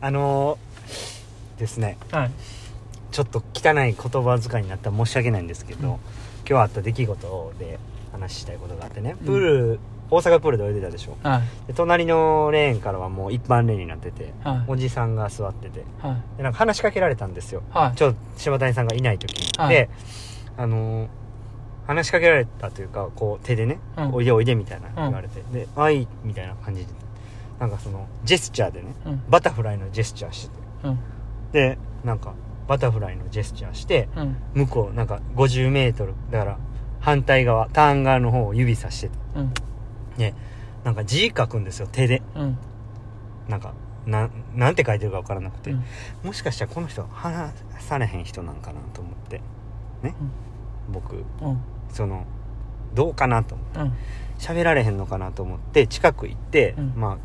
あのーですね。はい。ちょっと汚い言葉遣いになったら申し訳ないんですけど、うん。今日あった出来事で話したいことがあってね。うん。プール、大阪プールで泳いでたでしょ。はい。で隣のレーンからはもう一般レーンになってて、はい。おじさんが座ってて。はい。でなんか話しかけられたんですよ。はい。ちょ柴谷さんがいない時に、はい。であのー話しかけられたというかこう手でね「うん。おいでおいで」みたいな言われて、で「あい」みたいな感じでなんかそのジェスチャーでねうん。バタフライのジェスチャーしてて。うん。でなんかバタフライのジェスチャーしてうん。向こうなんか 50m だから反対側ターン側の方を指さしてて。うん。でなんか字書くんですよ手で。うん。なんかなんなんて書いてるか分からなくて、うん。もしかしたらこの人話されへん人なんかなと思って。ね、僕。うん。そのどうかなと思って。うん。喋られへんのかなと思って近く行って、うん。まあ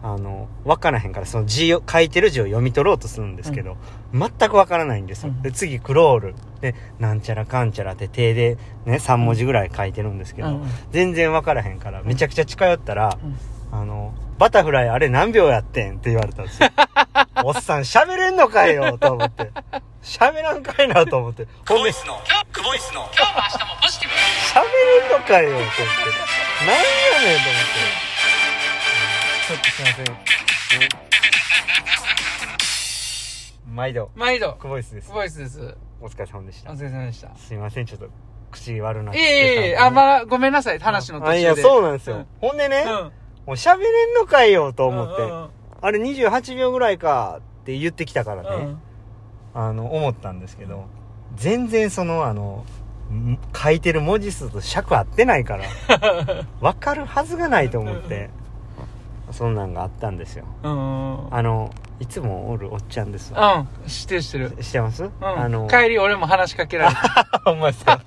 あの分からへんからその字を書いてる字を読み取ろうとするんですけど、全く分からないんですよ、うん。で次クロール。でなんちゃらかんちゃらって手でね3文字ぐらい書いてるんですけど、うん全然分からへんからめちゃくちゃ近寄ったら、うん。あのバタフライあれ何秒やってんって言われたんですよ。おっさん喋れんのかいよと思って。喋らんかいなと思って。ほんでのクボイスの今日も明日もポジティブ喋れんのかよと思って。何やねんと思ってちょっとすいません。毎度。毎度。クボイスです。ボイスです。お疲れ様でした。お疲れ様でした。すいません。ちょっと口悪ないえいえいえあまあごめんなさい。話の途中で。あいやそうなんですよ、うん。ほんでね、うん。もう喋れんのかいよと思って、うんうんあれ28秒ぐらいかって言ってきたからね、うん。あの思ったんですけど全然そのあのん書いてる文字数と尺合ってないから 分かるはずがないと思ってそんなんがあったんですよ。うんうんあのいつもおるおっちゃんですうん知ってる知ってる。知ってます、うん。あの帰り俺も話しかけられた。あ ほんまですか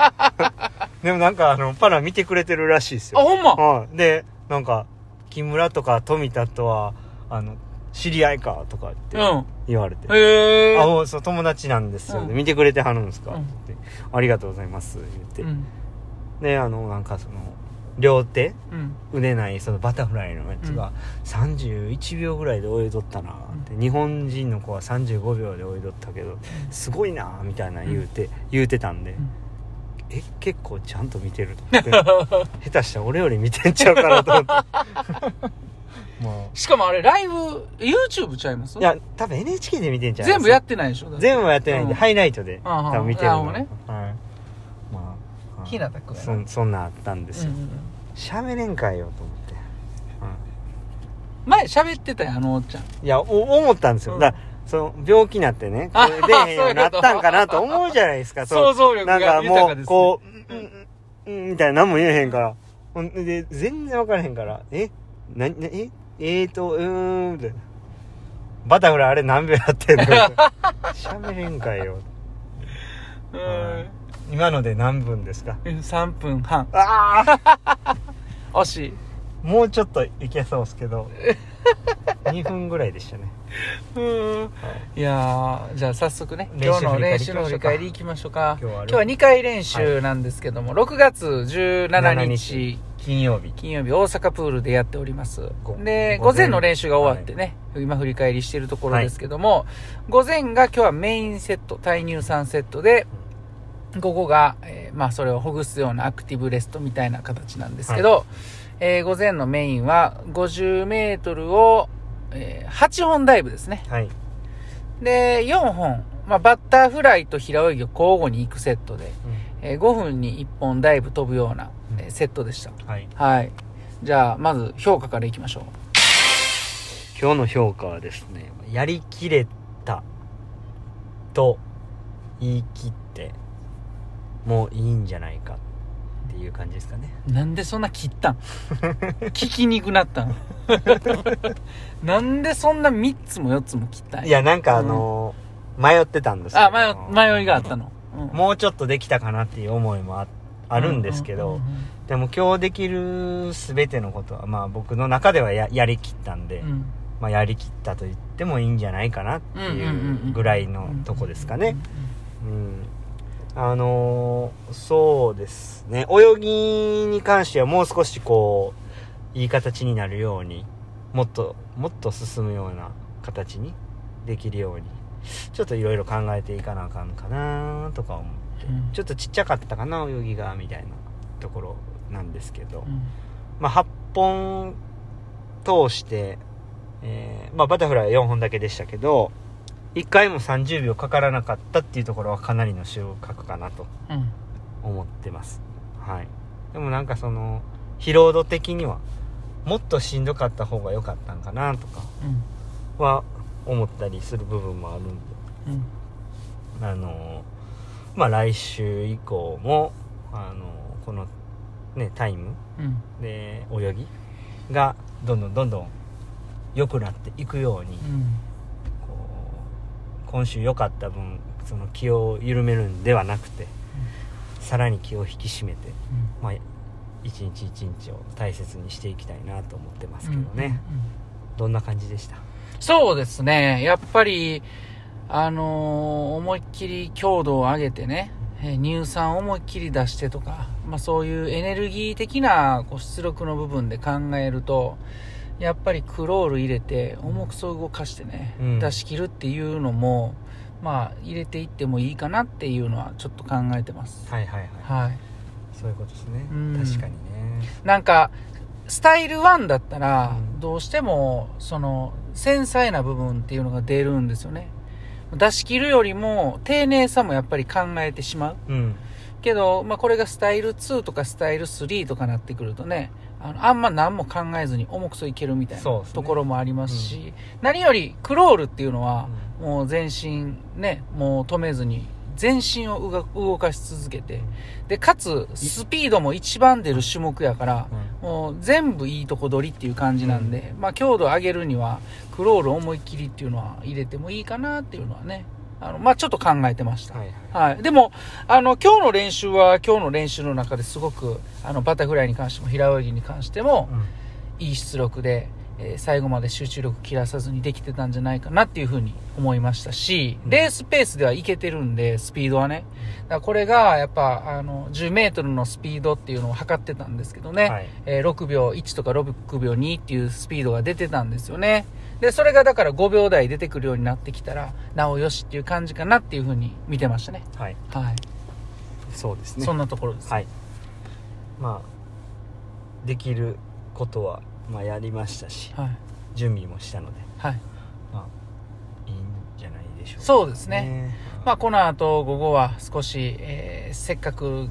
でもなんかあのパラ見てくれてるらしいですよ。ほんま？はい。でなんか木村とか富田とはあの知り合いかとかってうん。言われて、へえあおそう友達なんですよ、うん。で見てくれてはるんですか、うん。って言って。ありがとうございます言って、うん。であのなんかその両手？うん。腕ないそのバタフライのやつが31秒ぐらいで泳いどったなって、日本人の子は35秒で泳いどったけどすごいなみたいな言うて、言うてたんで、ん。え結構ちゃんと見てると思って。下手したら俺より見てんちゃうかなと思って。もしかもあれライブ YouTube ちゃいます？ういや多分 NHK で見てんちゃう全部やってないでしょ？全部はやってないんで、うん。ハイライトで多分見てるの。ね。はい。まあひなたくんそんそんなんあったんですよ。うんうんうん喋、れんかいよと思って、前喋ってたよあのおっちゃん。いやお思ったんですよ、うん。だその病気になってね。こあれ出えへんようになったんかなと思うじゃないですか。想像力がなんかもう豊かですね。こう、うんうんうんみたいな何も言えへんから。ほんで全然分からへんから。えななええーとうーんってバタフライあれ何秒やってんの？喋れんかいよ。うはい今ので何分ですか？ん3分半。ああ 惜しい。もうちょっといけそうですけど。2分ぐらいでしたね。うん。いやーじゃあ早速ね今日の練習の振り返りいきましょうか。今日は今日は2回練習なんですけども、6月17日。金曜日。金曜日大阪プールでやっております。ごで午前。午前の練習が終わってね、今振り返りしているところですけども、午前が今日はメインセット対乳酸セットで午後が、えーまあそれをほぐすようなアクティブレストみたいな形なんですけど、えー午前のメインは50メートルを、えー8本ダイブですね。はい。で4本、まあ、バッターフライと平泳ぎを交互に行くセットで、えー5分に1本ダイブ飛ぶような、えーセットでした。はい。はい。じゃあまず評価からいきましょう。今日の評価はですねやりきれたと言い切ってもういいんじゃないかっていう感じですかね。なんでそんな切ったん？聞きにくくなったん？なんでそんな3つも4つも切ったん？いやなんかあのー迷ってたんですあ迷迷いがあったの、うん。もうちょっとできたかなっていう思いもああるんですけど、うんうんうんでも今日できる全てのことはまあ僕の中ではややりきったんで、うん。まあ、やりきったと言ってもいいんじゃないかなっていうぐらいのとこですかね。うん。あのーそうですね。泳ぎに関してはもう少しこう、いい形になるように、もっと、もっと進むような形にできるようにちょっといろいろ考えていかなあかんかなとか思って、うん。ちょっとちっちゃかったかな泳ぎがみたいなところなんですけど、うん。まあ、8本通して、えーまあ、バタフライは4本だけでしたけど1回も30秒かからなかったっていうところはかなりの収穫かなとうん。思ってます。はい。でもなんかその疲労度的にはもっとしんどかった方が良かったんかなとかうん。は思ったりする部分もあるんで。うん。あのまあ来週以降もあのこのねタイムうん。で泳ぎがどんどんどんどん良くなっていくように、うん今週良かった分その気を緩めるんではなくて、さらに気を引き締めて、まあ、一日一日を大切にしていきたいなと思ってますけどね、うんうんうんどんな感じでした？そうですね。やっぱり、あのー思いっきり強度を上げてね、えー乳酸を思いっきり出してとか、まあそういうエネルギー的なこう出力の部分で考えると、やっぱりクロール入れて重くそ動かしてね、うん出し切るっていうのも、まあ入れていってもいいかなっていうのはちょっと考えてます。はいはいはいはい。そういうことですねうん確かにねなんか、スタイル1だったらう、んどうしても、その、繊細な部分っていうのが出るんですよね。出し切るよりも、丁寧さもやっぱり考えてしまう。うんけど、まあ、これがスタイル2とかスタイル3とかなってくるとね、あのあんま何も考えずに重くそいけるみたいなところもありますし、何よりクロールっていうのは、もう全身ね、もう止めずに、全身を動かし続けて、で、かつ、スピードも一番出る種目やから、もう全部いいとこ取りっていう感じなんで、まあ強度上げるには、クロール思いっきりっていうのは入れてもいいかなっていうのはね、あの、まあちょっと考えてました。はいはいはい。でも、あの、今日の練習は、今日の練習の中ですごく、あの、バタフライに関しても、平泳ぎに関しても、いい出力で、えー最後まで集中力切らさずにできてたんじゃないかなっていうふうに思いましたし、うんレースペースではいけてるんで、スピードはね。だからこれが、やっぱ、あの、10メートルのスピードっていうのを測ってたんですけどね、はいえー6秒1とか6秒2っていうスピードが出てたんですよね。で、それがだから5秒台出てくるようになってきたら、なおよしっていう感じかなっていうふうに見てましたね。はいはい。そうですねそんなところです。はいまあできることは、まあ、やりましたしはい。準備もしたのではい。まあいいんじゃないでしょうか、そうですねまあ、この後午後は少し、えーせっかく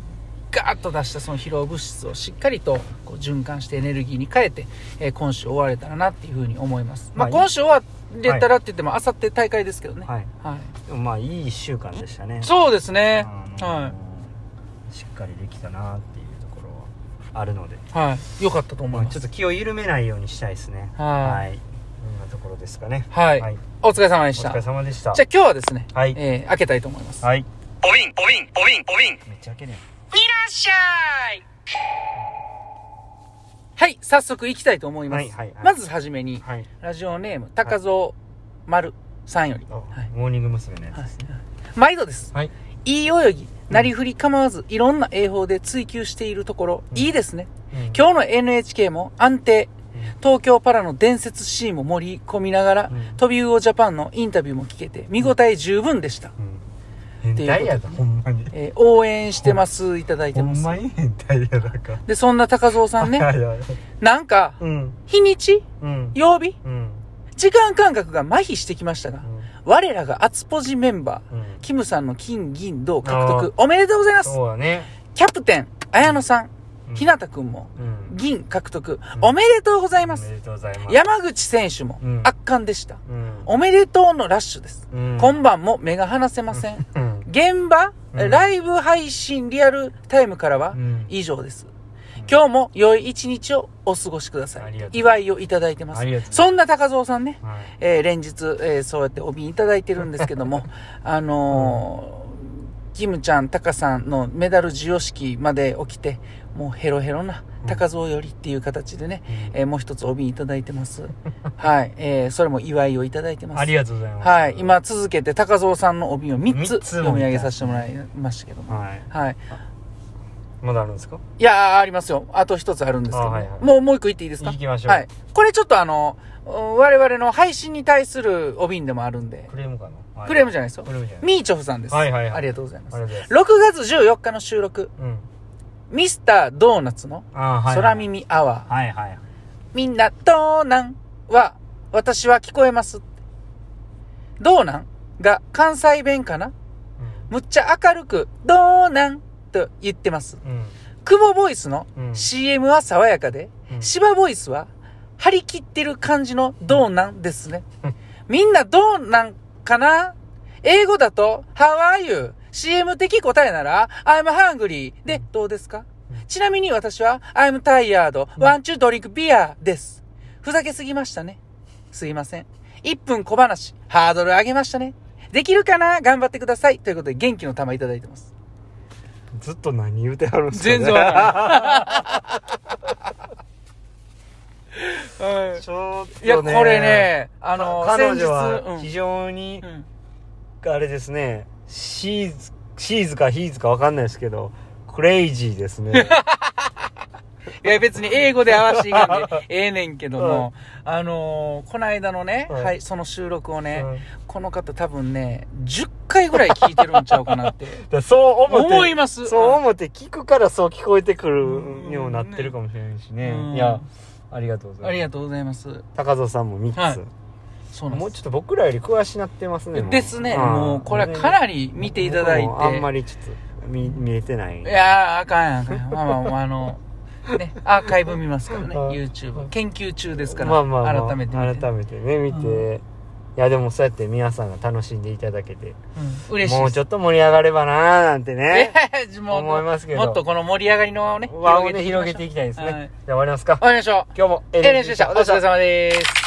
ガーッと出したその疲労物質をしっかりとこう循環してエネルギーに変えて、えー今週終われたらなっていうふうに思います。まあ、まあ今週終われたらって言っても、あさって大会ですけどね。はいはい。でもまあいい1週間でしたねそうですね。はしっかりできたなっていうところはあるので、い。はい。よかったと思います。まあちょっと気を緩めないようにしたいですねはいいこんなところですかねはい。はいお疲れ様でおした。疲れ様でしたじゃあ今日はですね、はいえー開けたいと思います。はいおびん、おびん、おびん、おびん。めっちゃ開けねいらっしゃいはい、早速行きたいと思います。はいはいはいまずはじめに、はいラジオネーム、高蔵丸さんより。あはいモーニング娘。のやつはいですね毎度です。はいいい泳ぎ、なりふり構わず、いろんな泳法で追求しているところ、うんいいですね。うん今日の NHK も安定。うん東京パラの伝説シーンも盛り込みながら、うん飛び魚ジャパンのインタビューも聞けて、見応え十分でした。うん変態やだほんまに。えー応援してます、いただいてます。ほんまに変態やだか。で、そんな高蔵さんね。い、やいやなんか、うん。日にち？うん。曜日？うん。時間感覚が麻痺してきましたが、うん。我らが厚ポジメンバー、うん。キムさんの金、銀、銅獲得、おめでとうございます。そうだね。キャプテン、綾野さん、うん。ひなたくんも、うん。銀獲得、うん。おめでとうございまおす。山口選手もうん。圧巻でした。うん。おめでとうのラッシュです。うん。今晩も目が離せません。うん。現場、うん。ライブ配信リアルタイムからはうん。以上です。今日も良い一日をお過ごしください。祝いをいただいてます。ありがとう。そんな高蔵さんね、はい。えー連日、えーそうやってお瓶いただいてるんですけども、あのーキムちゃん、タカさんのメダル授与式まで起きて、もうヘロヘロな高蔵よりっていう形でね、うんえーもう一つお瓶いただいてます。はい、えーそれも祝いをいただいてます。ありがとうございますはい、今続けて高蔵さんのお瓶を3つ三つも読み上げさせてもらいましたけども。はいはい。まだあるんですか？いやー、ありますよ。あと一つあるんですけど、あはいはいもう、もう一個言っていいですか？行きましょうはい。これちょっとあの、うん我々の配信に対するお瓶でもあるんで、クレームかな？クレームじゃないですよ。ミーチョフさんです。はいはいはい。ありがとうございます。ありがとうござい6月14日の収録、うん。ミスタードーナツのあーはい空耳アワー。はいはいみんな、どうなん？は、私は聞こえます。どうなん？が関西弁かな？むっちゃ明るく、どうなん？と言ってます。うん。久保ボイスのうん。CM は爽やかで、うん。芝ボイスは張り切ってる感じのどうなんですね。うん。みんなどうなん？かな？英語だと、How are you?CM 的答えなら、I'm hungry でどうですか？うんちなみに私は、I'm tired, want to drink beer です。ふざけすぎましたね。すいません。1分小話、ハードル上げましたね。できるかな？頑張ってください。ということで元気の玉いただいてます。ずっと何言うてはるんですかね全然わからちょっとねいや、これね、あの、か彼女先日、は非常にうん、うんあれですねシーズシーズかヒーズかわかんないですけどクレイジーですね。いや、別に英語で合わせていかんで ええねんけども、あのーこの間のね、はいはい、その収録をね、うん。この方多分ね、10回ぐらい聞いてるんちゃうかなって。だそう思って思います。そう思って聞くからそう聞こえてくるようになってるかもしれないしね。うん。いやありがとうございますありがとうございます。高蔵さんも3つ、はいそうなんです。もうちょっと僕らより詳しなってますねですね、んもうこれはかなり見ていただいて。あんまりちょっと見見れてないいやー、あかんやんあかんやん。まあまあまあ、あの、ね、アーカイブ見ますからね、あ YouTube。研究中ですから、まあまあ、まあ、改めて。改めてね見て、ういやでもそうやって皆さんが楽しんでいただけてうん嬉しい。もうちょっと盛り上がればなーなんてね 思いますけどもっとこの盛り上がりのね、輪をね広げていきたいですね、はいじゃあ終わりますか終わりましょう。今日も NHK でした。お疲れ様です。